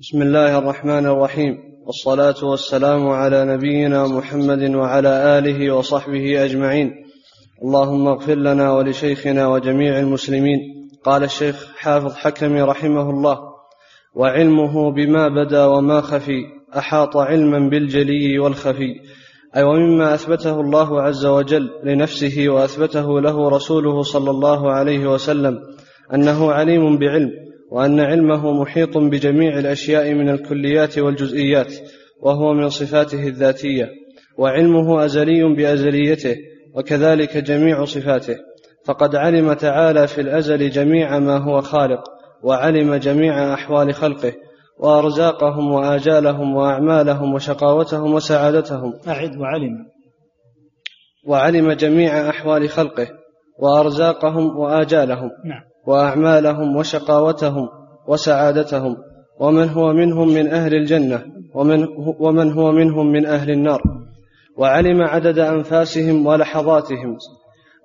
بسم الله الرحمن الرحيم. والصلاة والسلام على نبينا محمد وعلى آله وصحبه أجمعين. اللهم اغفر لنا ولشيخنا وجميع المسلمين. قال الشيخ حافظ حكمي رحمه الله وعلمه بما بدا وما خفي أحاط علما بالجلي والخفي. أي ومما أثبته الله عز وجل لنفسه وأثبته له رسوله صلى الله عليه وسلم أنه عليم بعلم. وأن علمه محيط بجميع الأشياء من الكليات والجزئيات وهو من صفاته الذاتية وعلمه أزلي بأزليته وكذلك جميع صفاته. فقد علم تعالى في الأزل جميع ما هو خالق وعلم جميع أحوال خلقه وأرزاقهم وآجالهم وأعمالهم وشقاوتهم وسعادتهم. أعد وعلم. وعلم جميع أحوال خلقه وأرزاقهم وآجالهم. نعم. وأعمالهم وشقاوتهم وسعادتهم ومن هو منهم من أهل الجنة ومن, ومن هو منهم من أهل النار. وعلم عدد أنفاسهم ولحظاتهم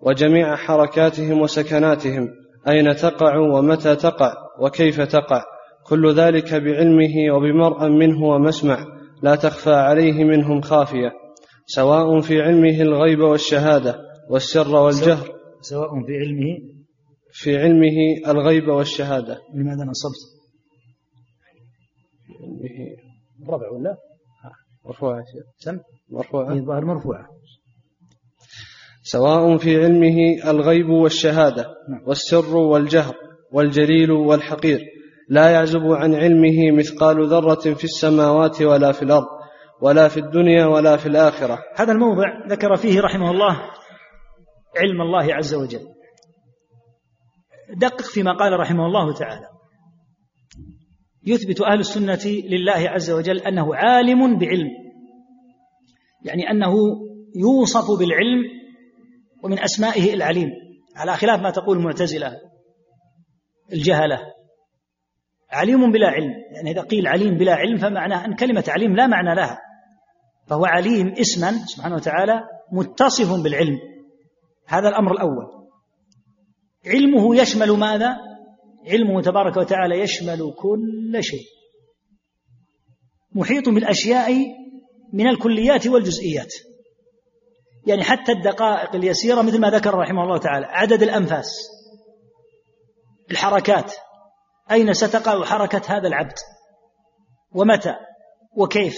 وجميع حركاتهم وسكناتهم أين تقع ومتى تقع وكيف تقع. كل ذلك بعلمه وبمرأ منه ومسمع لا تخفى عليه منهم خافية. سواء في علمه الغيب والشهادة والسر والجهر. سواء في علمه في علمه الغيب والشهادة لماذا نصبت؟ ربع ولا؟ مرفوعة سم؟ مرفوعة الظاهر مرفوعة سواء في علمه الغيب والشهادة نعم. والسر والجهر والجليل والحقير لا يعزب عن علمه مثقال ذرة في السماوات ولا في الأرض ولا في الدنيا ولا في الآخرة هذا الموضع ذكر فيه رحمه الله علم الله عز وجل دقق فيما قال رحمه الله تعالى. يثبت أهل السنة لله عز وجل أنه عالم بعلم. يعني أنه يوصف بالعلم ومن أسمائه العليم. على خلاف ما تقول المعتزلة الجهلة. عليم بلا علم. يعني إذا قيل عليم بلا علم فمعناه أن كلمة عليم لا معنى لها. فهو عليم اسما سبحانه وتعالى متصف بالعلم. هذا الأمر الأول. علمه يشمل ماذا؟ علمه تبارك وتعالى يشمل كل شيء. محيط بالأشياء من الكليات والجزئيات. يعني حتى الدقائق اليسيرة مثل ما ذكر رحمه الله تعالى عدد الأنفاس الحركات أين ستقع حركة هذا العبد؟ ومتى؟ وكيف؟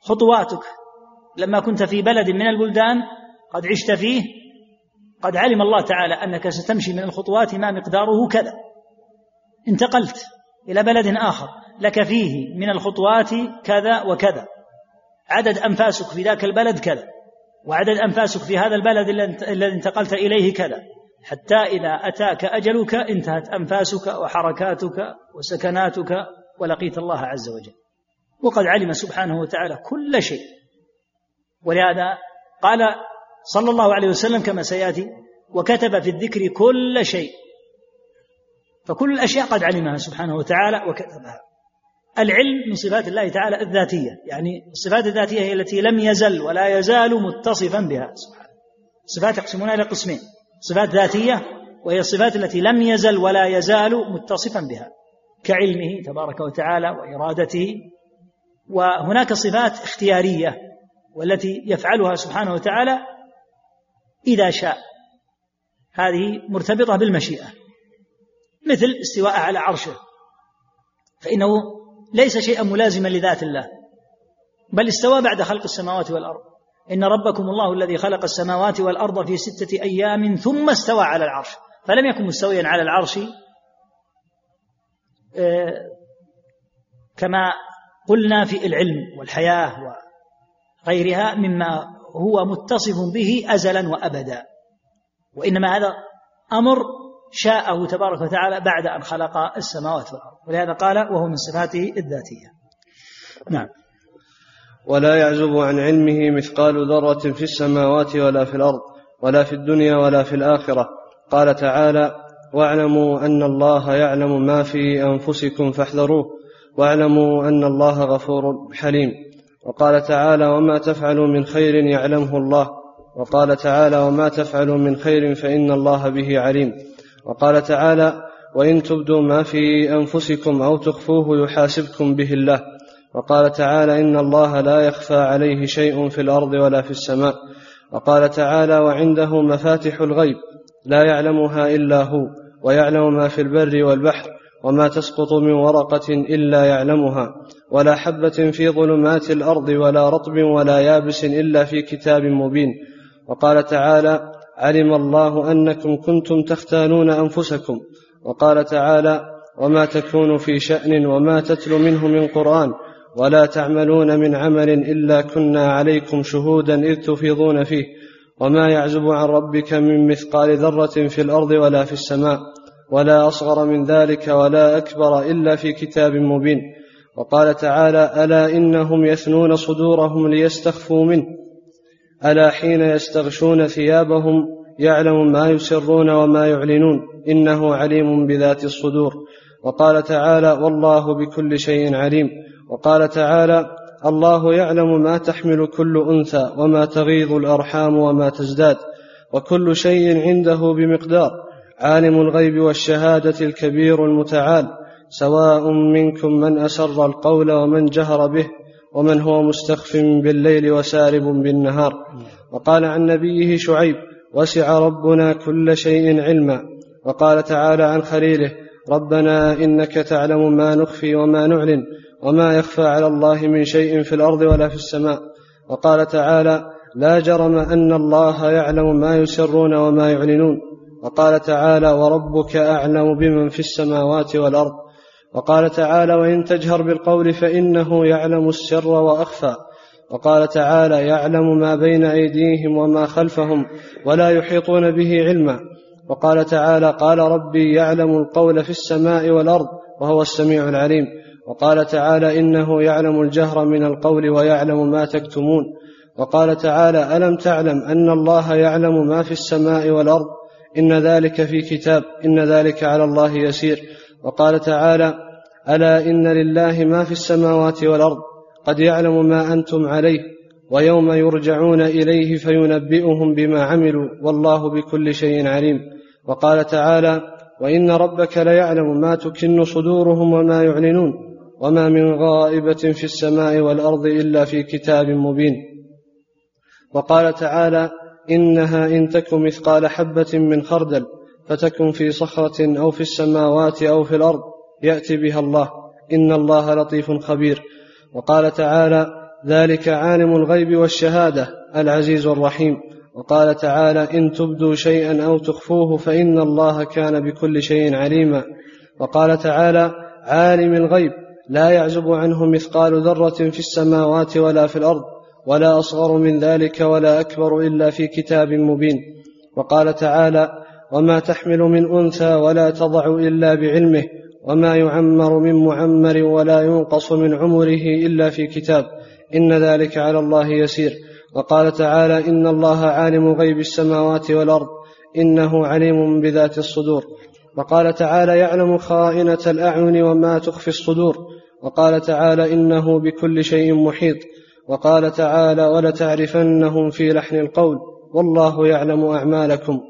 خطواتك. لما كنت في بلد من البلدان قد عشت فيه قد علم الله تعالى أنك ستمشي من الخطوات ما مقداره كذا. انتقلت إلى بلد آخر لك فيه من الخطوات كذا وكذا. عدد أنفاسك في ذاك البلد كذا وعدد أنفاسك في هذا البلد الذي انتقلت إليه كذا. حتى إذا أتاك أجلك انتهت أنفاسك وحركاتك وسكناتك ولقيت الله عز وجل. وقد علم سبحانه وتعالى كل شيء. ولهذا قال صلى الله عليه وسلم كما سيأتي وكتب في الذكر كل شيء. فكل الأشياء قد علمها سبحانه وتعالى وكتبها. العلم من صفات الله تعالى الذاتية يعني الصفات الذاتية هي التي لم يزل ولا يزال متصفا بها. سبحانه صفات يقسمونها إلى قسمين صفات ذاتية وهي الصفات التي لم يزل ولا يزال متصفا بها كعلمه تبارك وتعالى وإرادته. وهناك صفات اختيارية والتي يفعلها سبحانه وتعالى إذا شاء. هذه مرتبطة بالمشيئة. مثل استواء على عرشه. فإنه ليس شيئا ملازما لذات الله. بل استوى بعد خلق السماوات والأرض. إن ربكم الله الذي خلق السماوات والأرض في ستة أيام ثم استوى على العرش. فلم يكن مستويا على العرش آه، كما قلنا في العلم والحياة وغيرها مما هو متصف به ازلا وابدا. وإنما هذا أمر شاءه تبارك وتعالى بعد أن خلق السماوات والأرض. ولهذا قال وهو من صفاته الذاتية. نعم. ولا يعزب عن علمه مثقال ذرة في السماوات ولا في الأرض ولا في الدنيا ولا في الآخرة. قال تعالى واعلموا أن الله يعلم ما في أنفسكم فاحذروه. واعلموا أن الله غفور حليم. وقال تعالى وما تفعلوا من خير يعلمه الله. وقال تعالى وما تفعلوا من خير فإن الله به عليم. وقال تعالى وإن تبدوا ما في أنفسكم أو تخفوه يحاسبكم به الله. وقال تعالى إن الله لا يخفى عليه شيء في الأرض ولا في السماء. وقال تعالى وعنده مفاتح الغيب لا يعلمها إلا هو. ويعلم ما في البر والبحر. وما تسقط من ورقة إلا يعلمها ولا حبة في ظلمات الأرض ولا رطب ولا يابس إلا في كتاب مبين. وقال تعالى علم الله أنكم كنتم تختانون أنفسكم. وقال تعالى وما تكون في شأن وما تتلو منه من قرآن ولا تعملون من عمل إلا كنا عليكم شهودا إذ تفيضون فيه. وما يعزب عن ربك من مثقال ذرة في الأرض ولا في السماء. ولا أصغر من ذلك ولا أكبر إلا في كتاب مبين. وقال تعالى ألا إنهم يثنون صدورهم ليستخفوا منه. ألا حين يستغشون ثيابهم يعلم ما يسرون وما يعلنون. إنه عليم بذات الصدور. وقال تعالى والله بكل شيء عليم. وقال تعالى الله يعلم ما تحمل كل أنثى وما تغيض الأرحام وما تزداد. وكل شيء عنده بمقدار. عالم الغيب والشهادة الكبير المتعال سواء منكم من أسر القول ومن جهر به ومن هو مستخف بالليل وسارب بالنهار. وقال عن نبيه شعيب وسع ربنا كل شيء علما. وقال تعالى عن خليله ربنا إنك تعلم ما نخفي وما نعلن وما يخفى على الله من شيء في الأرض ولا في السماء. وقال تعالى لا جرم أن الله يعلم ما يسرون وما يعلنون. وقال تعالى وربك أعلم بمن في السماوات والأرض. وقال تعالى وإن تجهر بالقول فإنه يعلم السر وأخفى. وقال تعالى يعلم ما بين أيديهم وما خلفهم ولا يحيطون به علما. وقال تعالى قال ربي يعلم القول في السماء والأرض وهو السميع العليم. وقال تعالى إنه يعلم الجهر من القول ويعلم ما تكتمون. وقال تعالى ألم تعلم أن الله يعلم ما في السماء والأرض إن ذلك في كتاب إن ذلك على الله يسير. وقال تعالى ألا إن لله ما في السماوات والأرض قد يعلم ما أنتم عليه ويوم يرجعون إليه فينبئهم بما عملوا والله بكل شيء عليم. وقال تعالى وإن ربك ليعلم ما تكن صدورهم وما يعلنون وما من غائبة في السماء والأرض إلا في كتاب مبين. وقال تعالى إنها إن تك مثقال حبة من خردل فتكن في صخرة أو في السماوات أو في الأرض يأتي بها الله. إن الله لطيف خبير. وقال تعالى ذلك عالم الغيب والشهادة العزيز الرحيم. وقال تعالى إن تبدوا شيئا أو تخفوه فإن الله كان بكل شيء عليما. وقال تعالى عالم الغيب لا يعزب عنه مثقال ذرة في السماوات ولا في الأرض ولا أصغر من ذلك ولا أكبر إلا في كتاب مبين. وقال تعالى وما تحمل من أنثى ولا تضع إلا بعلمه وما يعمر من معمر ولا ينقص من عمره إلا في كتاب. إن ذلك على الله يسير. وقال تعالى إن الله عالم غيب السماوات والأرض إنه عليم بذات الصدور. وقال تعالى يعلم خائنة الأعين وما تخفي الصدور. وقال تعالى إنه بكل شيء محيط. وقال تعالى ولتعرفنهم في لحن القول والله يعلم أعمالكم.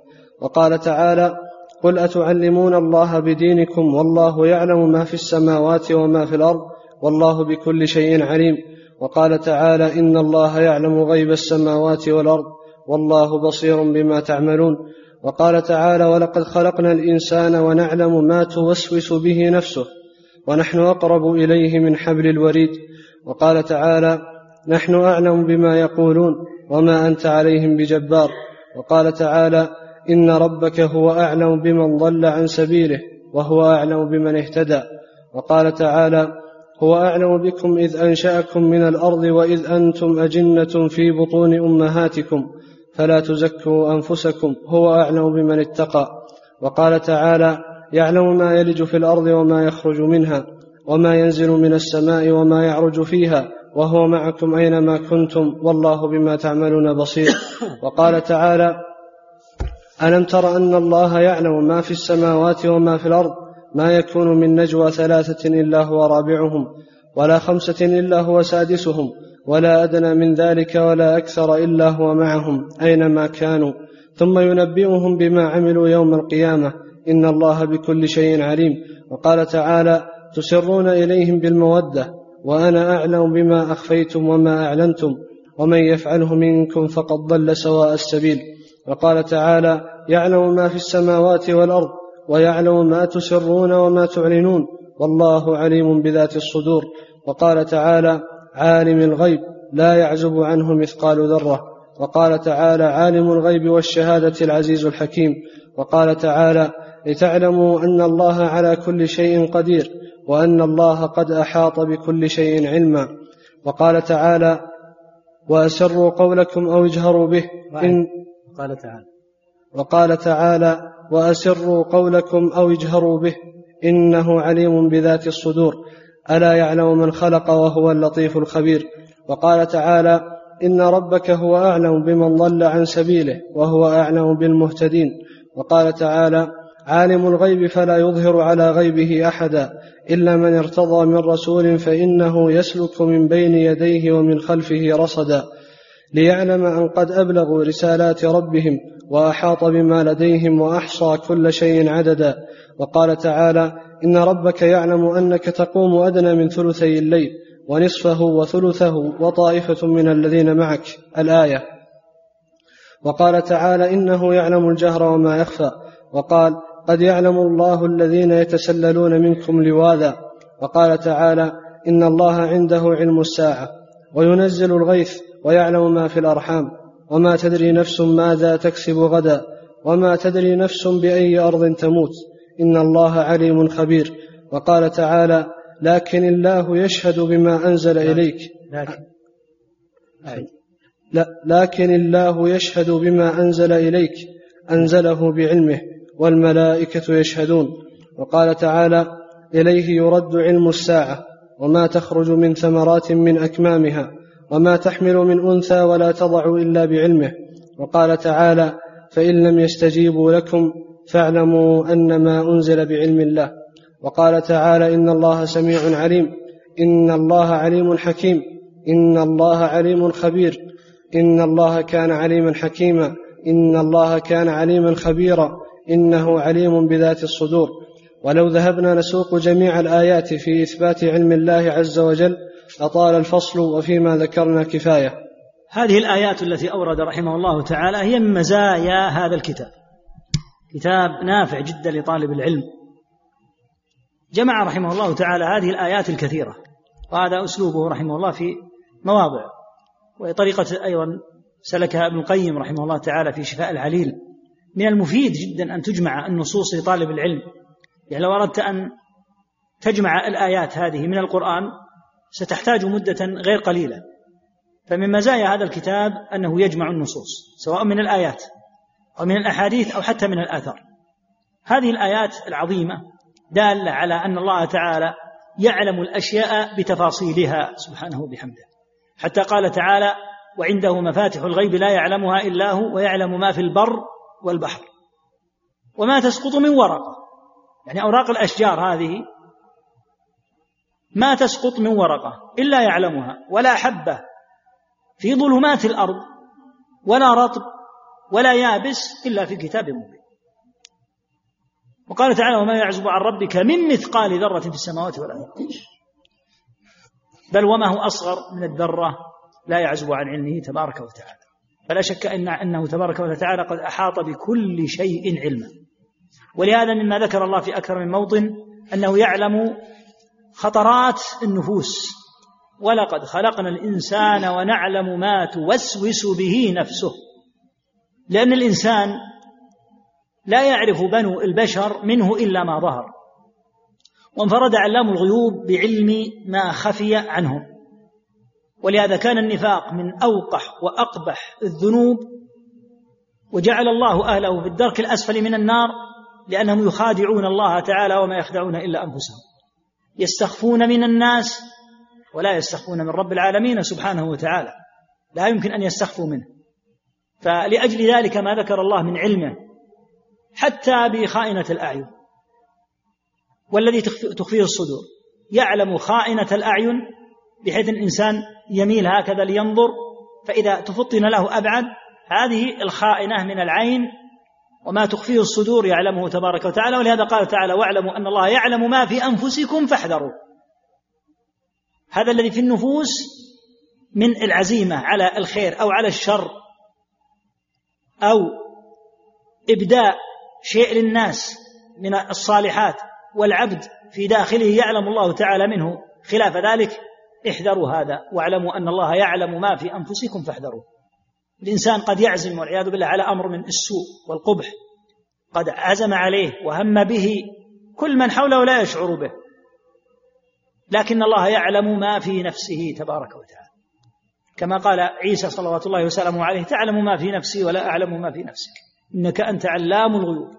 وقال تعالى قل أتعلمون الله بدينكم والله يعلم ما في السماوات وما في الأرض والله بكل شيء عليم. وقال تعالى إن الله يعلم غيب السماوات والأرض والله بصير بما تعملون. وقال تعالى ولقد خلقنا الإنسان ونعلم ما توسوس به نفسه ونحن أقرب إليه من حبل الوريد. وقال تعالى نحن أعلم بما يقولون وما أنت عليهم بجبار. وقال تعالى إن ربك هو أعلم بمن ضل عن سبيله وهو أعلم بمن اهتدى. وقال تعالى هو أعلم بكم إذ أنشأكم من الأرض وإذ أنتم أجنة في بطون أمهاتكم فلا تزكوا أنفسكم هو أعلم بمن اتقى. وقال تعالى يعلم ما يلج في الأرض وما يخرج منها وما ينزل من السماء وما يعرج فيها وهو معكم أينما كنتم والله بما تعملون بصير. وقال تعالى ألم تر أن الله يعلم ما في السماوات وما في الأرض؟ ما يكون من نجوى ثلاثة إلا هو رابعهم ولا خمسة إلا هو سادسهم ولا أدنى من ذلك ولا أكثر إلا هو معهم أينما كانوا. ثم ينبئهم بما عملوا يوم القيامة. إن الله بكل شيء عليم. وقال تعالى تسرون إليهم بالمودة. وأنا أعلم بما أخفيتم وما أعلنتم ومن يفعله منكم فقد ضل سواء السبيل. وقال تعالى يعلم ما في السماوات والأرض ويعلم ما تسرون وما تعلنون والله عليم بذات الصدور. وقال تعالى عالم الغيب لا يعزب عنه مثقال ذرة. وقال تعالى عالم الغيب والشهادة العزيز الحكيم. وقال تعالى لتعلموا أن الله على كل شيء قدير. وأن الله قد أحاط بكل شيء علما. وقال تعالى وأسروا قولكم أو اجهروا به. إن قال تعالى وقال تعالى وأسروا قولكم أو اجهروا به. إنه عليم بذات الصدور. ألا يعلم من خلق وهو اللطيف الخبير. وقال تعالى إن ربك هو أعلم بمن ضل عن سبيله وهو أعلم بالمهتدين. وقال تعالى عالم الغيب فلا يظهر على غيبه أحدا إلا من ارتضى من رسول فإنه يسلك من بين يديه ومن خلفه رصدا ليعلم أن قد أبلغوا رسالات ربهم وأحاط بما لديهم وأحصى كل شيء عددا. وقال تعالى إن ربك يعلم أنك تقوم أدنى من ثلثي الليل ونصفه وثلثه وطائفة من الذين معك. الآية. وقال تعالى إنه يعلم الجهر وما يخفى. وقال قد يعلم الله الذين يتسللون منكم لواذا وقال تعالى إن الله عنده علم الساعة وينزل الغيث ويعلم ما في الأرحام وما تدري نفس ماذا تكسب غدا وما تدري نفس بأي أرض تموت إن الله عليم خبير. وقال تعالى لكن الله يشهد بما أنزل إليك. لكن. لكن الله يشهد بما أنزل إليك أنزله بعلمه. والملائكة يشهدون. وقال تعالى إليه يرد علم الساعة وما تخرج من ثمرات من أكمامها وما تحمل من أنثى ولا تضع إلا بعلمه. وقال تعالى فإن لم يستجيبوا لكم فاعلموا انما أنزل بعلم الله. وقال تعالى إن الله سميع عليم إن الله عليم حكيم إن الله عليم خبير إن الله كان عليما حكيما إن الله كان عليما خبيرا. إنه عليم بذات الصدور. ولو ذهبنا نسوق جميع الآيات في إثبات علم الله عز وجل لطال الفصل وفيما ذكرنا كفاية. هذه الآيات التي أورد رحمه الله تعالى هي من مزايا هذا الكتاب. كتاب نافع جدا لطالب العلم. جمع رحمه الله تعالى هذه الآيات الكثيرة. وهذا أسلوبه رحمه الله في مواضع. وطريقة أيضا سلكها ابن القيم رحمه الله تعالى في شفاء العليل. من المفيد جدا أن تجمع النصوص لطالب العلم. يعني لو أردت أن تجمع الآيات هذه من القرآن ستحتاج مدة غير قليلة. فمن مزايا هذا الكتاب أنه يجمع النصوص سواء من الآيات أو من الأحاديث أو حتى من الآثار. هذه الآيات العظيمة دالة على أن الله تعالى يعلم الأشياء بتفاصيلها سبحانه وبحمده. حتى قال تعالى وعنده مفاتح الغيب لا يعلمها إلا هو ويعلم ما في البر والبحر. وما تسقط من ورقة يعني أوراق الأشجار هذه ما تسقط من ورقة إلا يعلمها ولا حبة في ظلمات الأرض ولا رطب ولا يابس إلا في كتاب مبين. وقال تعالى وما يعزب عن ربك من مثقال ذرة في السماوات والأرض بل وما هو أصغر من الذرة لا يعزب عن علمه تبارك وتعالى. فلا شك أن أنه تبارك وتعالى قد أحاط بكل شيء علما. ولهذا مما ذكر الله في أكثر من موطن أنه يعلم خطرات النفوس. ولقد خلقنا الإنسان ونعلم ما توسوس به نفسه. لأن الإنسان لا يعرف بنو البشر منه إلا ما ظهر. وانفرد علام الغيوب بعلم ما خفي عنهم. ولهذا كان النفاق من أوقح وأقبح الذنوب وجعل الله أهله في الدرك الأسفل من النار لأنهم يخادعون الله تعالى وما يخدعون إلا أنفسهم. يستخفون من الناس ولا يستخفون من رب العالمين سبحانه وتعالى. لا يمكن أن يستخفوا منه. فلأجل ذلك ما ذكر الله من علمه حتى بخائنة الأعين. والذي تخفيه الصدور. يعلم خائنة الأعين بحيث الإنسان يميل هكذا لينظر فإذا تفطن له أبعد هذه الخائنة من العين وما تخفيه الصدور يعلمه تبارك وتعالى ولهذا قال تعالى واعلموا أن الله يعلم ما في أنفسكم فاحذروا. هذا الذي في النفوس من العزيمة على الخير أو على الشر أو إبداء شيء للناس من الصالحات والعبد في داخله يعلم الله تعالى منه خلاف ذلك. احذروا هذا واعلموا أن الله يعلم ما في أنفسكم فاحذروا. الإنسان قد يعزم والعياذ بالله على أمر من السوء والقبح قد عزم عليه وهم به كل من حوله لا يشعر به. لكن الله يعلم ما في نفسه تبارك وتعالى. كما قال عيسى صلوات الله وسلامه عليه تعلم ما في نفسي ولا أعلم ما في نفسك. إنك أنت علام الغيوب.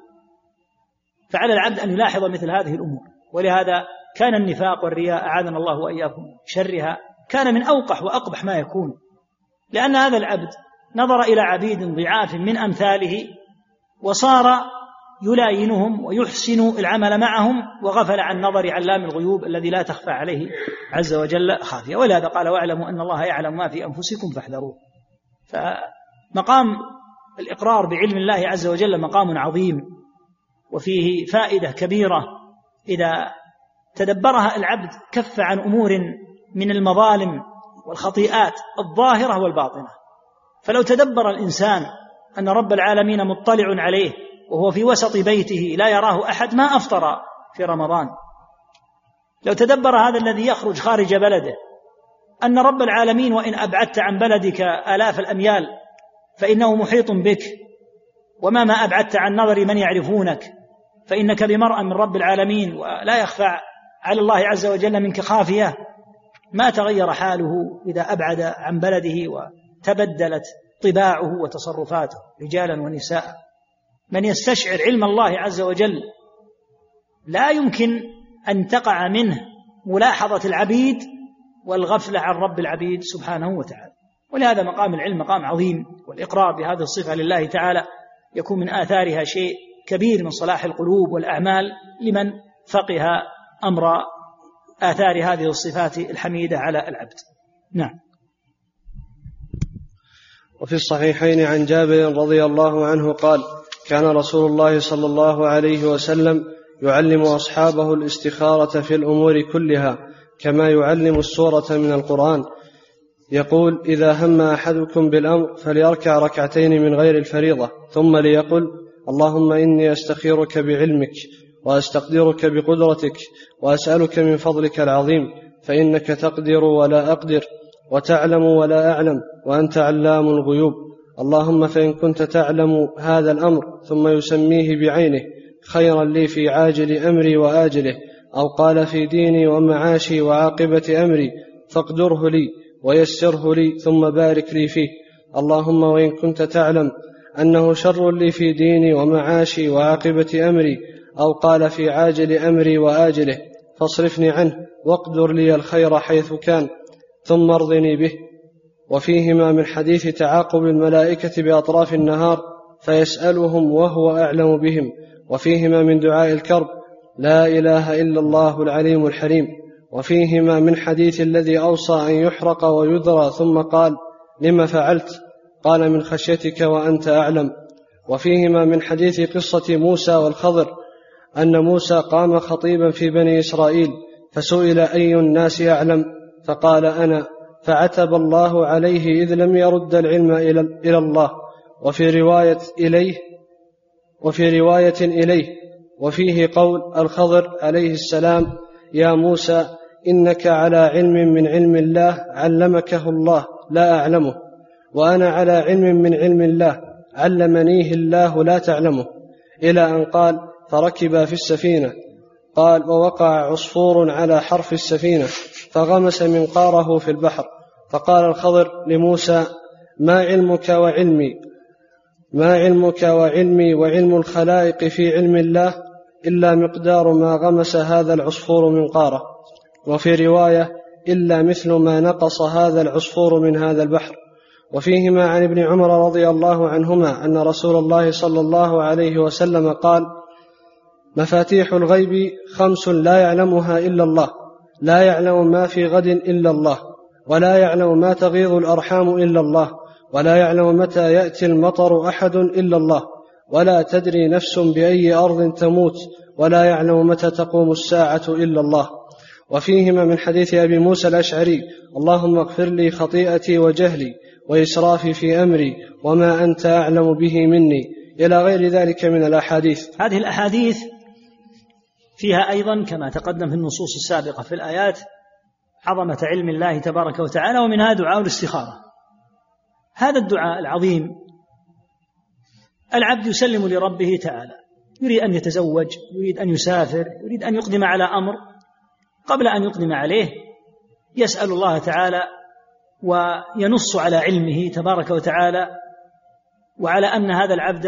فعلى العبد أن يلاحظ مثل هذه الأمور. ولهذا كان النفاق والرياء أعاذنا الله وإياكم شرها كان من أوقح وأقبح ما يكون لأن هذا العبد نظر إلى عبيد ضعاف من أمثاله وصار يلاينهم ويحسن العمل معهم وغفل عن نظر علام الغيوب الذي لا تخفى عليه عز وجل خافية. ولهذا قال واعلموا أن الله يعلم ما في أنفسكم فاحذروه. فمقام الإقرار بعلم الله عز وجل مقام عظيم وفيه فائدة كبيرة إذا تدبرها العبد كف عن أمور من المظالم والخطيئات الظاهرة والباطنة. فلو تدبر الإنسان أن رب العالمين مطلع عليه وهو في وسط بيته لا يراه أحد ما أفطر في رمضان؟ لو تدبر هذا الذي يخرج خارج بلده أن رب العالمين وإن أبعدت عن بلدك آلاف الأميال فإنه محيط بك وما ما أبعدت عن نظر من يعرفونك فإنك بمرأة من رب العالمين ولا يخفى على الله عز وجل منك خافية ما تغير حاله إذا أبعد عن بلده وتبدلت طباعه وتصرفاته رجالا ونساء. من يستشعر علم الله عز وجل لا يمكن أن تقع منه ملاحظة العبيد والغفلة عن رب العبيد سبحانه وتعالى. ولهذا مقام العلم مقام عظيم والإقرار بهذه الصفة لله تعالى يكون من آثارها شيء كبير من صلاح القلوب والأعمال لمن فقه أمر آثار هذه الصفات الحميدة على العبد. نعم. وفي الصحيحين عن جابر رضي الله عنه قال كان رسول الله صلى الله عليه وسلم يعلم أصحابه الاستخارة في الأمور كلها كما يعلم السورة من القرآن. يقول إذا هم أحدكم بالأمر فليركع ركعتين من غير الفريضة ثم ليقل اللهم إني أستخيرك بعلمك. وأستقدرك بقدرتك وأسألك من فضلك العظيم فإنك تقدر ولا أقدر وتعلم ولا أعلم وأنت علام الغيوب. اللهم فإن كنت تعلم هذا الأمر ثم يسميه بعينه خيرا لي في عاجل أمري وآجله أو قال في ديني ومعاشي وعاقبة أمري فاقدره لي ويسره لي ثم بارك لي فيه. اللهم وإن كنت تعلم أنه شر لي في ديني ومعاشي وعاقبة أمري أو قال في عاجل أمري وآجله فاصرفني عنه واقدر لي الخير حيث كان ثم ارضني به. وفيهما من حديث تعاقب الملائكة بأطراف النهار فيسألهم وهو أعلم بهم. وفيهما من دعاء الكرب لا إله إلا الله العليم الحليم. وفيهما من حديث الذي أوصى أن يحرق ويذرى ثم قال لم فعلت؟ قال من خشيتك وأنت أعلم. وفيهما من حديث قصة موسى والخضر أن موسى قام خطيبا في بني إسرائيل فسئل أي الناس اعلم فقال أنا. فعتب الله عليه إذ لم يرد العلم إلى الله. وفي رواية اليه وفي رواية إليه وفيه قول الخضر عليه السلام يا موسى إنك على علم من علم الله علمكه الله لا أعلمه. وأنا على علم من علم الله علمنيه الله لا تعلمه. إلى أن قال فركبا في السفينة. قال ووقع عصفور على حرف السفينة فغمس منقاره في البحر. فقال الخضر لموسى ما علمك وعلمي؟ ما علمك وعلمي وعلم الخلائق في علم الله إلا مقدار ما غمس هذا العصفور منقاره. وفي رواية إلا مثل ما نقص هذا العصفور من هذا البحر. وفيهما عن ابن عمر رضي الله عنهما أن رسول الله صلى الله عليه وسلم قال مفاتيح الغيب خمس لا يعلمها إلا الله لا يعلم ما في غد إلا الله ولا يعلم ما تغيض الأرحام إلا الله ولا يعلم متى يأتي المطر أحد إلا الله ولا تدري نفس بأي أرض تموت ولا يعلم متى تقوم الساعة إلا الله. وفيهما من حديث أبي موسى الأشعري اللهم اغفر لي خطيئتي وجهلي وإسرافي في أمري وما أنت أعلم به مني إلى غير ذلك من الأحاديث. هذه الأحاديث فيها أيضا كما تقدم في النصوص السابقة في الآيات عظمة علم الله تبارك وتعالى ومنها دعاء الاستخارة. هذا الدعاء العظيم العبد يسلم لربه تعالى. يريد أن يتزوج يريد أن يسافر يريد أن يقدم على أمر. قبل أن يقدم عليه يسأل الله تعالى وينص على علمه تبارك وتعالى وعلى أن هذا العبد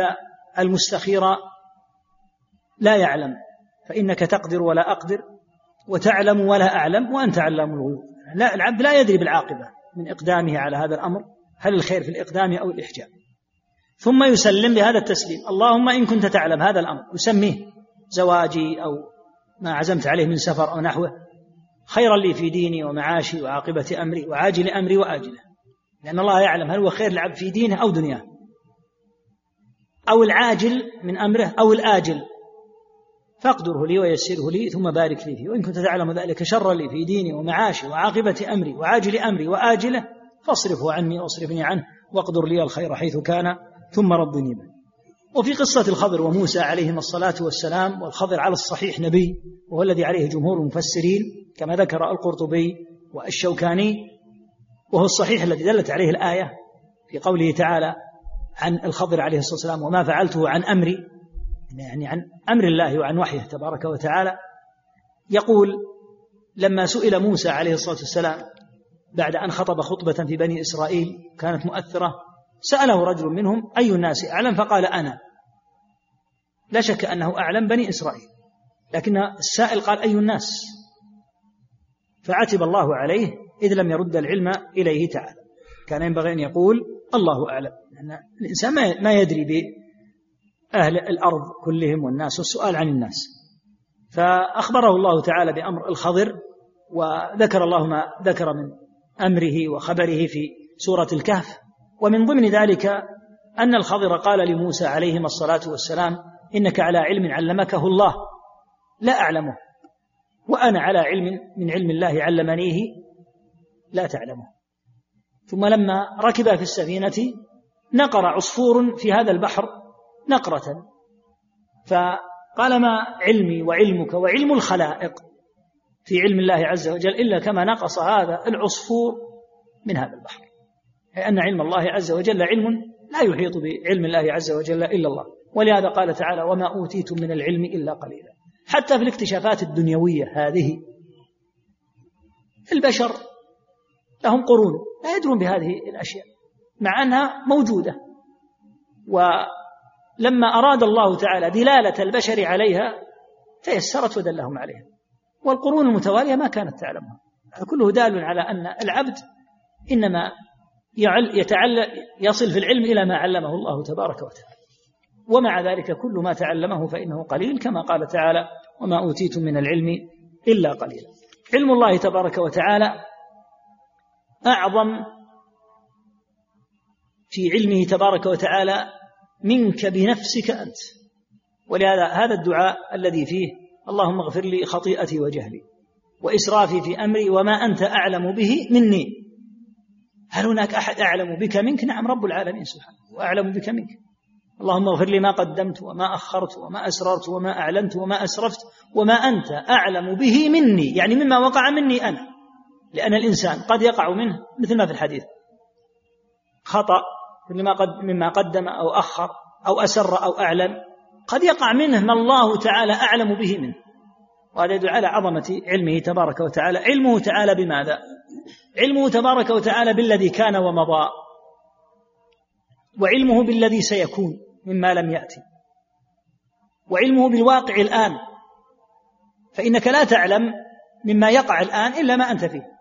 المستخير لا يعلم. فإنك تقدر ولا أقدر وتعلم ولا أعلم وأنت علام الغيوب. لا العبد لا يدري بالعاقبة من إقدامه على هذا الأمر هل الخير في الإقدام أو الاحجام ثم يسلم بهذا التسليم اللهم إن كنت تعلم هذا الأمر يسميه زواجي أو ما عزمت عليه من سفر أو نحوه خيرا لي في ديني ومعاشي وعاقبة أمري وعاجل أمري وآجله. لأن الله يعلم هل هو خير العبد في دينه أو دنياه. أو العاجل من أمره أو الآجل فاقدره لي ويسره لي ثم بارك لي فيه. وإن كنت تعلم ذلك شرا لي في ديني ومعاشي وعاقبة أمري وعاجل أمري وآجله فاصرفه عني واصرفني عنه واقدر لي الخير حيث كان ثم ردني به. وفي قصة الخضر وموسى عليهما الصلاة والسلام والخضر على الصحيح نبي وهو الذي عليه جمهور المفسرين كما ذكر القرطبي والشوكاني وهو الصحيح الذي دلت عليه الآية في قوله تعالى عن الخضر عليه الصلاة والسلام وما فعلته عن أمري يعني عن أمر الله وعن وحيه تبارك وتعالى يقول لما سئل موسى عليه الصلاة والسلام بعد أن خطب خطبة في بني إسرائيل كانت مؤثرة سأله رجل منهم أي الناس أعلم؟ فقال أنا. لا شك أنه أعلم بني إسرائيل لكن السائل قال أي الناس؟ فعتب الله عليه إذ لم يرد العلم إليه تعالى. كان ينبغي أن يقول الله أعلم. لأن الإنسان ما يدري بأهل الأرض كلهم والناس والسؤال عن الناس. فأخبره الله تعالى بأمر الخضر وذكر الله ما ذكر من أمره وخبره في سورة الكهف. ومن ضمن ذلك أن الخضر قال لموسى عليهما الصلاة والسلام إنك على علم علمكه الله لا أعلمه. وأنا على علم من علم الله علمنيه لا تعلمه. ثم لما ركب في السفينة نقر عصفور في هذا البحر نقرة. فقال ما علمي وعلمك وعلم الخلائق في علم الله عز وجل إلا كما نقص هذا العصفور من هذا البحر. لأن علم الله عز وجل علم لا يحيط بعلم الله عز وجل إلا الله. ولهذا قال تعالى وما أوتيتم من العلم إلا قليلا. حتى في الاكتشافات الدنيوية هذه البشر لهم قرون لا يدرون بهذه الأشياء مع أنها موجودة. ولما أراد الله تعالى دلالة البشر عليها تيسرت ودلهم عليها. والقرون المتوالية ما كانت تعلمها. كله دال على أن العبد إنما يتعلم يصل في العلم إلى ما علمه الله تبارك وتعالى. ومع ذلك كل ما تعلمه فإنه قليل كما قال تعالى وما أوتيتم من العلم إلا قليلا. علم الله تبارك وتعالى أعظم في علمه تبارك وتعالى منك بنفسك أنت. ولهذا هذا الدعاء الذي فيه اللهم اغفر لي خطيئتي وجهلي وإسرافي في أمري وما أنت أعلم به مني. هل هناك أحد أعلم بك منك؟ نعم رب العالمين سبحانه وأعلم بك منك. اللهم اغفر لي ما قدمت وما أخرت وما أسررت وما أعلنت وما أسرفت وما أنت أعلم به مني يعني مما وقع مني أنا. لأن الإنسان قد يقع منه مثل ما في الحديث. خطأ مما, قد مما قدم أو أخر أو أسر أو أعلن قد يقع منه ما الله تعالى أعلم به منه. وهذا يدل على عظمة علمه تبارك وتعالى. علمه تعالى بماذا؟ علمه تبارك وتعالى بالذي كان ومضى وعلمه بالذي سيكون مما لم يأتي وعلمه بالواقع الآن. فإنك لا تعلم مما يقع الآن إلا ما أنت فيه.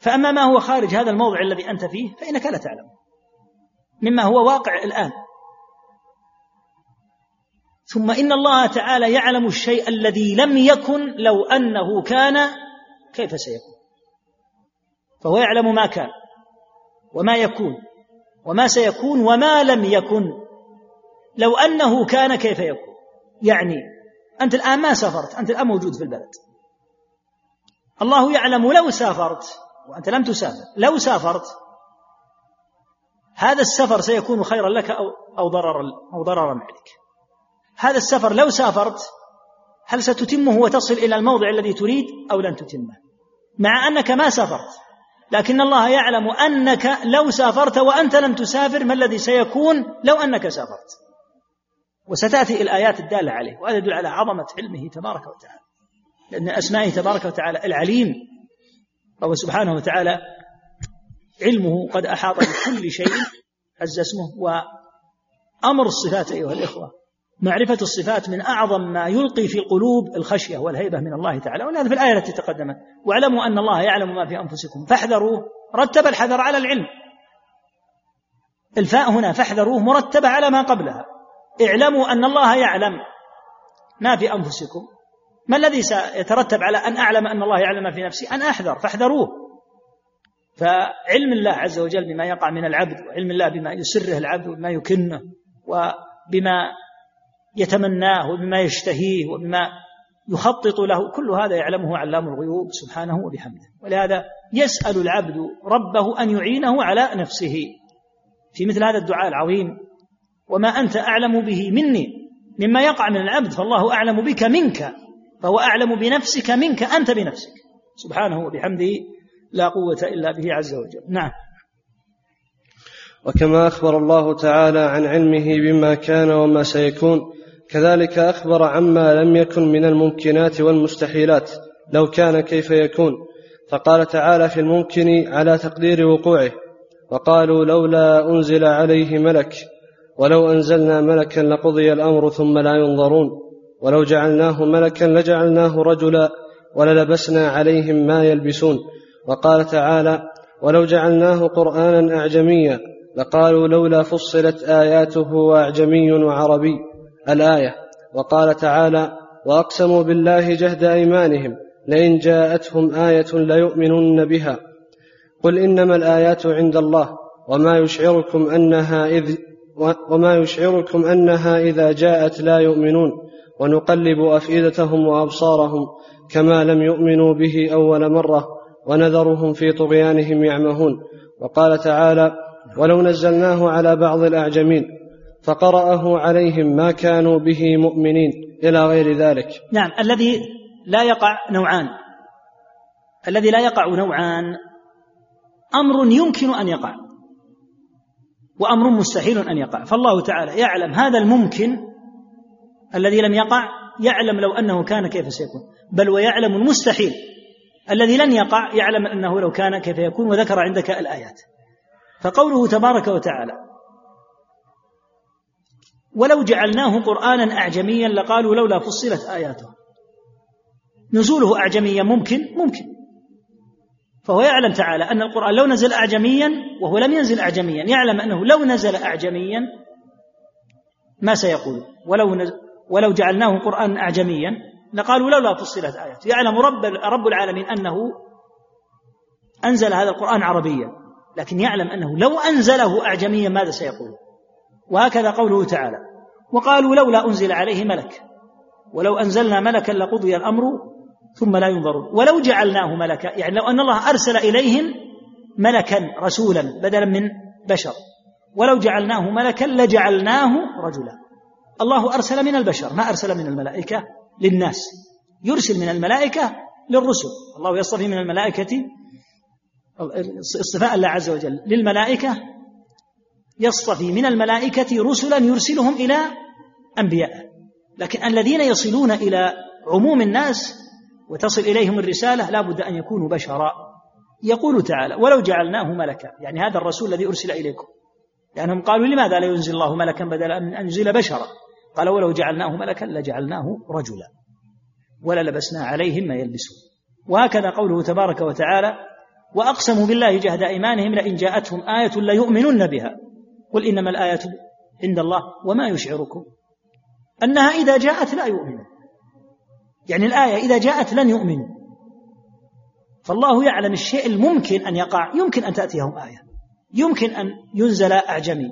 فأما ما هو خارج هذا الموضع الذي أنت فيه فإنك لا تعلم. مما هو واقع الآن. ثم إن الله تعالى يعلم الشيء الذي لم يكن لو أنه كان كيف سيكون. فهو يعلم ما كان وما يكون وما سيكون وما لم يكن لو أنه كان كيف يكون. يعني أنت الآن ما سافرت أنت الآن موجود في البلد. الله يعلم لو سافرت وأنت لم تسافر لو سافرت هذا السفر سيكون خيرا لك أو أو ضررا أو ضررا عليك. هذا السفر لو سافرت هل ستتمه وتصل إلى الموضع الذي تريد أو لن تتمه؟ مع أنك ما سافرت لكن الله يعلم أنك لو سافرت وأنت لم تسافر ما الذي سيكون لو أنك سافرت؟ وستأتي الآيات الدالة عليه وهذا يدل على عظمة علمه تبارك وتعالى. لأن أسمائه تبارك وتعالى العليم. وهو سبحانه وتعالى علمه قد أحاط بكل شيء عز اسمه وأمر الصفات أيها الإخوة. معرفة الصفات من أعظم ما يلقي في القلوب الخشية والهيبة من الله تعالى ولهذا في الآية التي تقدمت. واعلموا أن الله يعلم ما في أنفسكم فاحذروه رتب الحذر على العلم. الفاء هنا فاحذروه مرتبة على ما قبلها. اعلموا أن الله يعلم ما في أنفسكم. ما الذي سيترتب على أن أعلم أن الله يعلم ما في نفسي؟ أن أحذر فاحذروه. فعلم الله عز وجل بما يقع من العبد وعلم الله بما يسره العبد وبما يكنه وبما يتمناه وبما يشتهيه وبما يخطط له كل هذا يعلمه علام الغيوب سبحانه وبحمده. ولهذا يسأل العبد ربه أن يعينه على نفسه. في مثل هذا الدعاء العظيم وما أنت أعلم به مني مما يقع من العبد فالله أعلم بك منك فهو أعلم بنفسك منك أنت بنفسك. سبحانه وبحمده. لا قوة إلا به عز وجل. نعم. وكما أخبر الله تعالى عن علمه بما كان وما سيكون كذلك أخبر عما لم يكن من الممكنات والمستحيلات لو كان كيف يكون. فقال تعالى في الممكن على تقدير وقوعه وقالوا لولا أنزل عليه ملك ولو أنزلنا ملكا لقضي الأمر ثم لا ينظرون ولو جعلناه ملكا لجعلناه رجلا وللبسنا عليهم ما يلبسون. وقال تعالى ولو جعلناه قرآنا أعجميا لقالوا لولا فصلت آياته وأعجمي وعربي الآية. وقال تعالى وأقسموا بالله جهد أيمانهم لئن جاءتهم آية ليؤمنن بها. قل إنما الآيات عند الله وما يشعركم أنها إذ وما يشعركم أنها إذا جاءت لا يؤمنون. ونقلب أفئدتهم وأبصارهم كما لم يؤمنوا به أول مرة ونذرهم في طغيانهم يعمهون. وقال تعالى ولو نزلناه على بعض الأعجمين فقرأه عليهم ما كانوا به مؤمنين. إلى غير ذلك. نعم الذي لا يقع نوعان. الذي لا يقع نوعان أمر يمكن أن يقع وأمر مستحيل أن يقع. فالله تعالى يعلم هذا الممكن الذي لم يقع يعلم لو أنه كان كيف سيكون بل ويعلم المستحيل. الذي لن يقع يعلم أنه لو كان كيف يكون وذكر عندك الآيات. فقوله تبارك وتعالى ولو جعلناه قرآنا أعجميا لقالوا لولا فصلت آياته. نزوله أعجميا ممكن ممكن. فهو يعلم تعالى أن القرآن لو نزل أعجميا وهو لم ينزل أعجميا يعلم أنه لو نزل أعجميا ما سيقول. ولو نزل ولو جعلناه قرآنا أعجميا لقالوا لولا فصلت آياته يعلم رب رب العالمين أنه أنزل هذا القرآن عربيا لكن يعلم أنه لو أنزله أعجميا ماذا سيقول؟ وهكذا قوله تعالى وقالوا لولا أنزل عليه ملك ولو أنزلنا ملكا لقضي الأمر ثم لا ينظرون. ولو جعلناه ملكا يعني لو أن الله أرسل إليهم ملكا رسولا بدلا من بشر ولو جعلناه ملكا لجعلناه رجلا. الله أرسل من البشر ما أرسل من الملائكة؟ للناس يرسل من الملائكة للرسل. الله يصطفي من الملائكة اصطفاء الله عز وجل. للملائكة يصطفي من الملائكة رسلا يرسلهم إلى أنبياء. لكن الذين يصلون إلى عموم الناس وتصل إليهم الرسالة لا بد أن يكونوا بشرا. يقول تعالى ولو جعلناه ملكا. يعني هذا الرسول الذي أرسل إليكم. لأنهم قالوا لماذا لا ينزل الله ملكا بدلا من أن ينزل بشرا؟ قال ولو جعلناه ملكا لجعلناه رجلا وللبسنا عليهم ما يلبسون. وهكذا قوله تبارك وتعالى وأقسموا بالله جهد أيمانهم لئن جاءتهم آية ليؤمنن بها. قل إنما الآية عند الله وما يشعركم. أنها إذا جاءت لا يؤمنون. يعني الآية إذا جاءت لن يؤمنوا. فالله يعلم الشيء الممكن أن يقع. يمكن أن تأتيهم آية. يمكن أن ينزل أعجمي.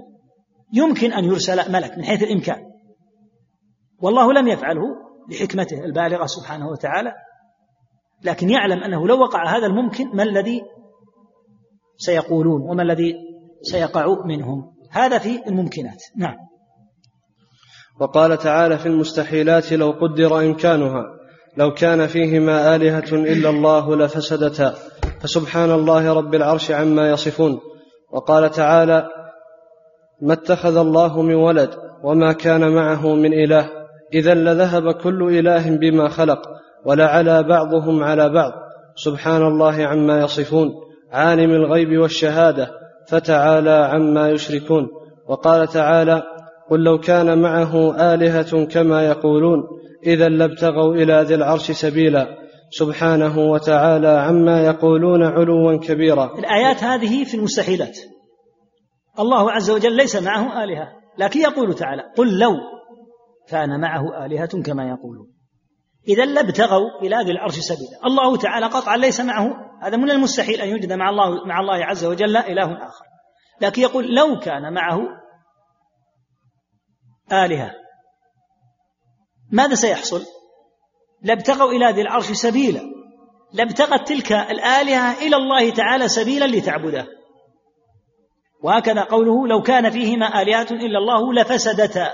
يمكن أن يرسل ملك من حيث الإمكان. والله لم يفعله لحكمته البالغة سبحانه وتعالى لكن يعلم أنه لو وقع هذا الممكن ما الذي سيقولون وما الذي سيقع منهم؟ هذا في الممكنات. نعم. وقال تعالى في المستحيلات لو قدر إمكانها لو كان فيهما آلهة إلا الله لفسدتا فسبحان الله رب العرش عما يصفون. وقال تعالى ما اتخذ الله من ولد وما كان معه من إله إذا لذهب كل إله بما خلق ولعلى بعضهم على بعض. سبحان الله عما يصفون عالم الغيب والشهادة فتعالى عما يشركون. وقال تعالى قل لو كان معه آلهة كما يقولون إذا لابتغوا إلى ذي العرش سبيلا. سبحانه وتعالى عما يقولون علوا كبيرا. الآيات هذه في المستحيلات. الله عز وجل ليس معه آلهة لكن يقول تعالى قل لو كان معه آلهة كما يقولون. إذا لابتغوا إلى ذي العرش سبيلا. الله تعالى قطعا ليس معه. هذا من المستحيل أن يوجد مع الله مع الله عز وجل إله آخر. لكن يقول لو كان معه آلهة ماذا سيحصل؟ لابتغوا إلى ذي العرش سبيلا. لابتغت تلك الآلهة إلى الله تعالى سبيلا لتعبده. وهكذا قوله لو كان فيهما آلهة إلا الله لفسدتا.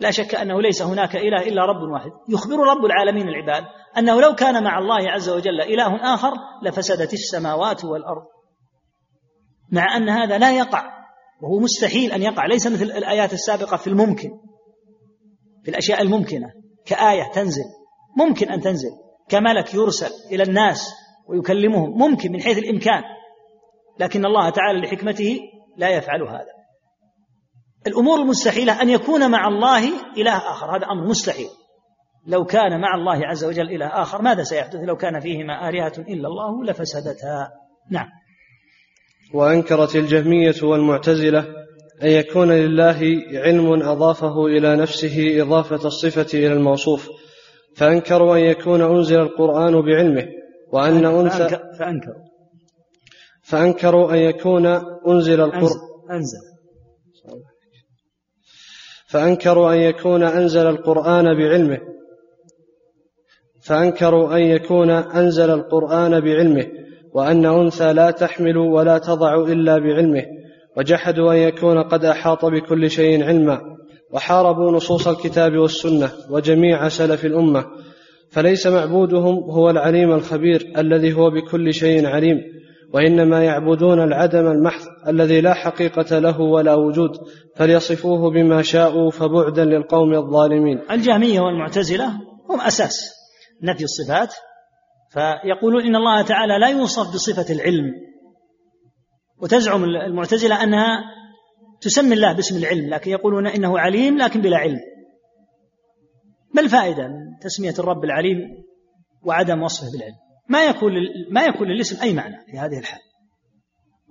لا شك أنه ليس هناك إله إلا رب واحد. يخبر رب العالمين العباد أنه لو كان مع الله عز وجل إله آخر لفسدت السماوات والأرض. مع أن هذا لا يقع وهو مستحيل أن يقع ليس مثل الآيات السابقة في الممكن في الأشياء الممكنة كآية تنزل ممكن أن تنزل كملك يرسل إلى الناس ويكلمهم ممكن من حيث الإمكان لكن الله تعالى لحكمته لا يفعل هذا. الأمور المستحيلة أن يكون مع الله إله آخر. هذا أمر مستحيل. لو كان مع الله عز وجل إله آخر ماذا سيحدث؟ لو كان فيهما آلهة إلا الله لفسدتا نعم. وأنكرت الجهمية والمعتزلة أن يكون لله علم أضافه إلى نفسه إضافة الصفة إلى الموصوف فأنكروا أن يكون أنزل القرآن بعلمه وأن أنثى فأنكروا. فأنكروا أن يكون أنزل القرآن أنزل. فأنكروا أن يكون أنزل القرآن بعلمه. فأنكروا أن يكون أنزل القرآن بعلمه وأن أنثى لا تحمل ولا تضع إلا بعلمه. وجحدوا أن يكون قد أحاط بكل شيء علما وحاربوا نصوص الكتاب والسنة وجميع سلف الأمة. فليس معبودهم هو العليم الخبير الذي هو بكل شيء عليم. وإنما يعبدون العدم المحض الذي لا حقيقة له ولا وجود فليصفوه بما شاءوا فبعدا للقوم الظالمين. الجهمية والمعتزلة هم أساس نفي الصفات فيقولون إن الله تعالى لا يوصف بصفة العلم. وتزعم المعتزلة أنها تسمي الله باسم العلم لكن يقولون إنه عليم لكن بلا علم. ما الفائدة من تسمية الرب العليم وعدم وصفه بالعلم؟ ما يكون ما يكون للاسم أي معنى في هذه الحال.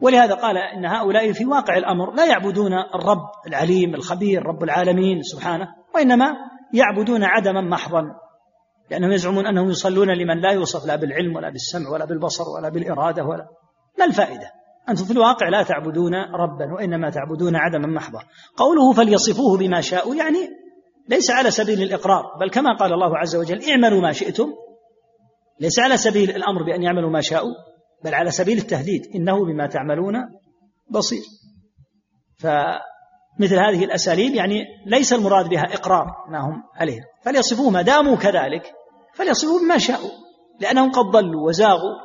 ولهذا قال إن هؤلاء في واقع الأمر لا يعبدون الرب العليم الخبير رب العالمين سبحانه وإنما يعبدون عدما محضا لأنهم يزعمون أنهم يصلون لمن لا يوصف لا بالعلم ولا بالسمع ولا بالبصر ولا بالإرادة ولا. ما الفائدة؟ أنتم في الواقع لا تعبدون ربا وإنما تعبدون عدما محضا. قوله فليصفوه بما شاءوا يعني ليس على سبيل الإقرار بل كما قال الله عز وجل اعملوا ما شئتم ليس على سبيل الأمر بأن يعملوا ما شاءوا بل على سبيل التهديد إنه بما تعملون بصير. فمثل هذه الأساليب يعني ليس المراد بها إقرار ما هم عليه فليصفوه ما داموا كذلك فليصفوه بما شاءوا لأنهم قد ضلوا وزاغوا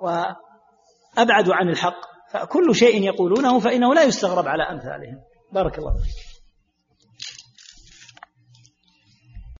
وأبعدوا عن الحق. فكل شيء يقولونه فإنه لا يستغرب على أمثالهم. بارك الله فيك.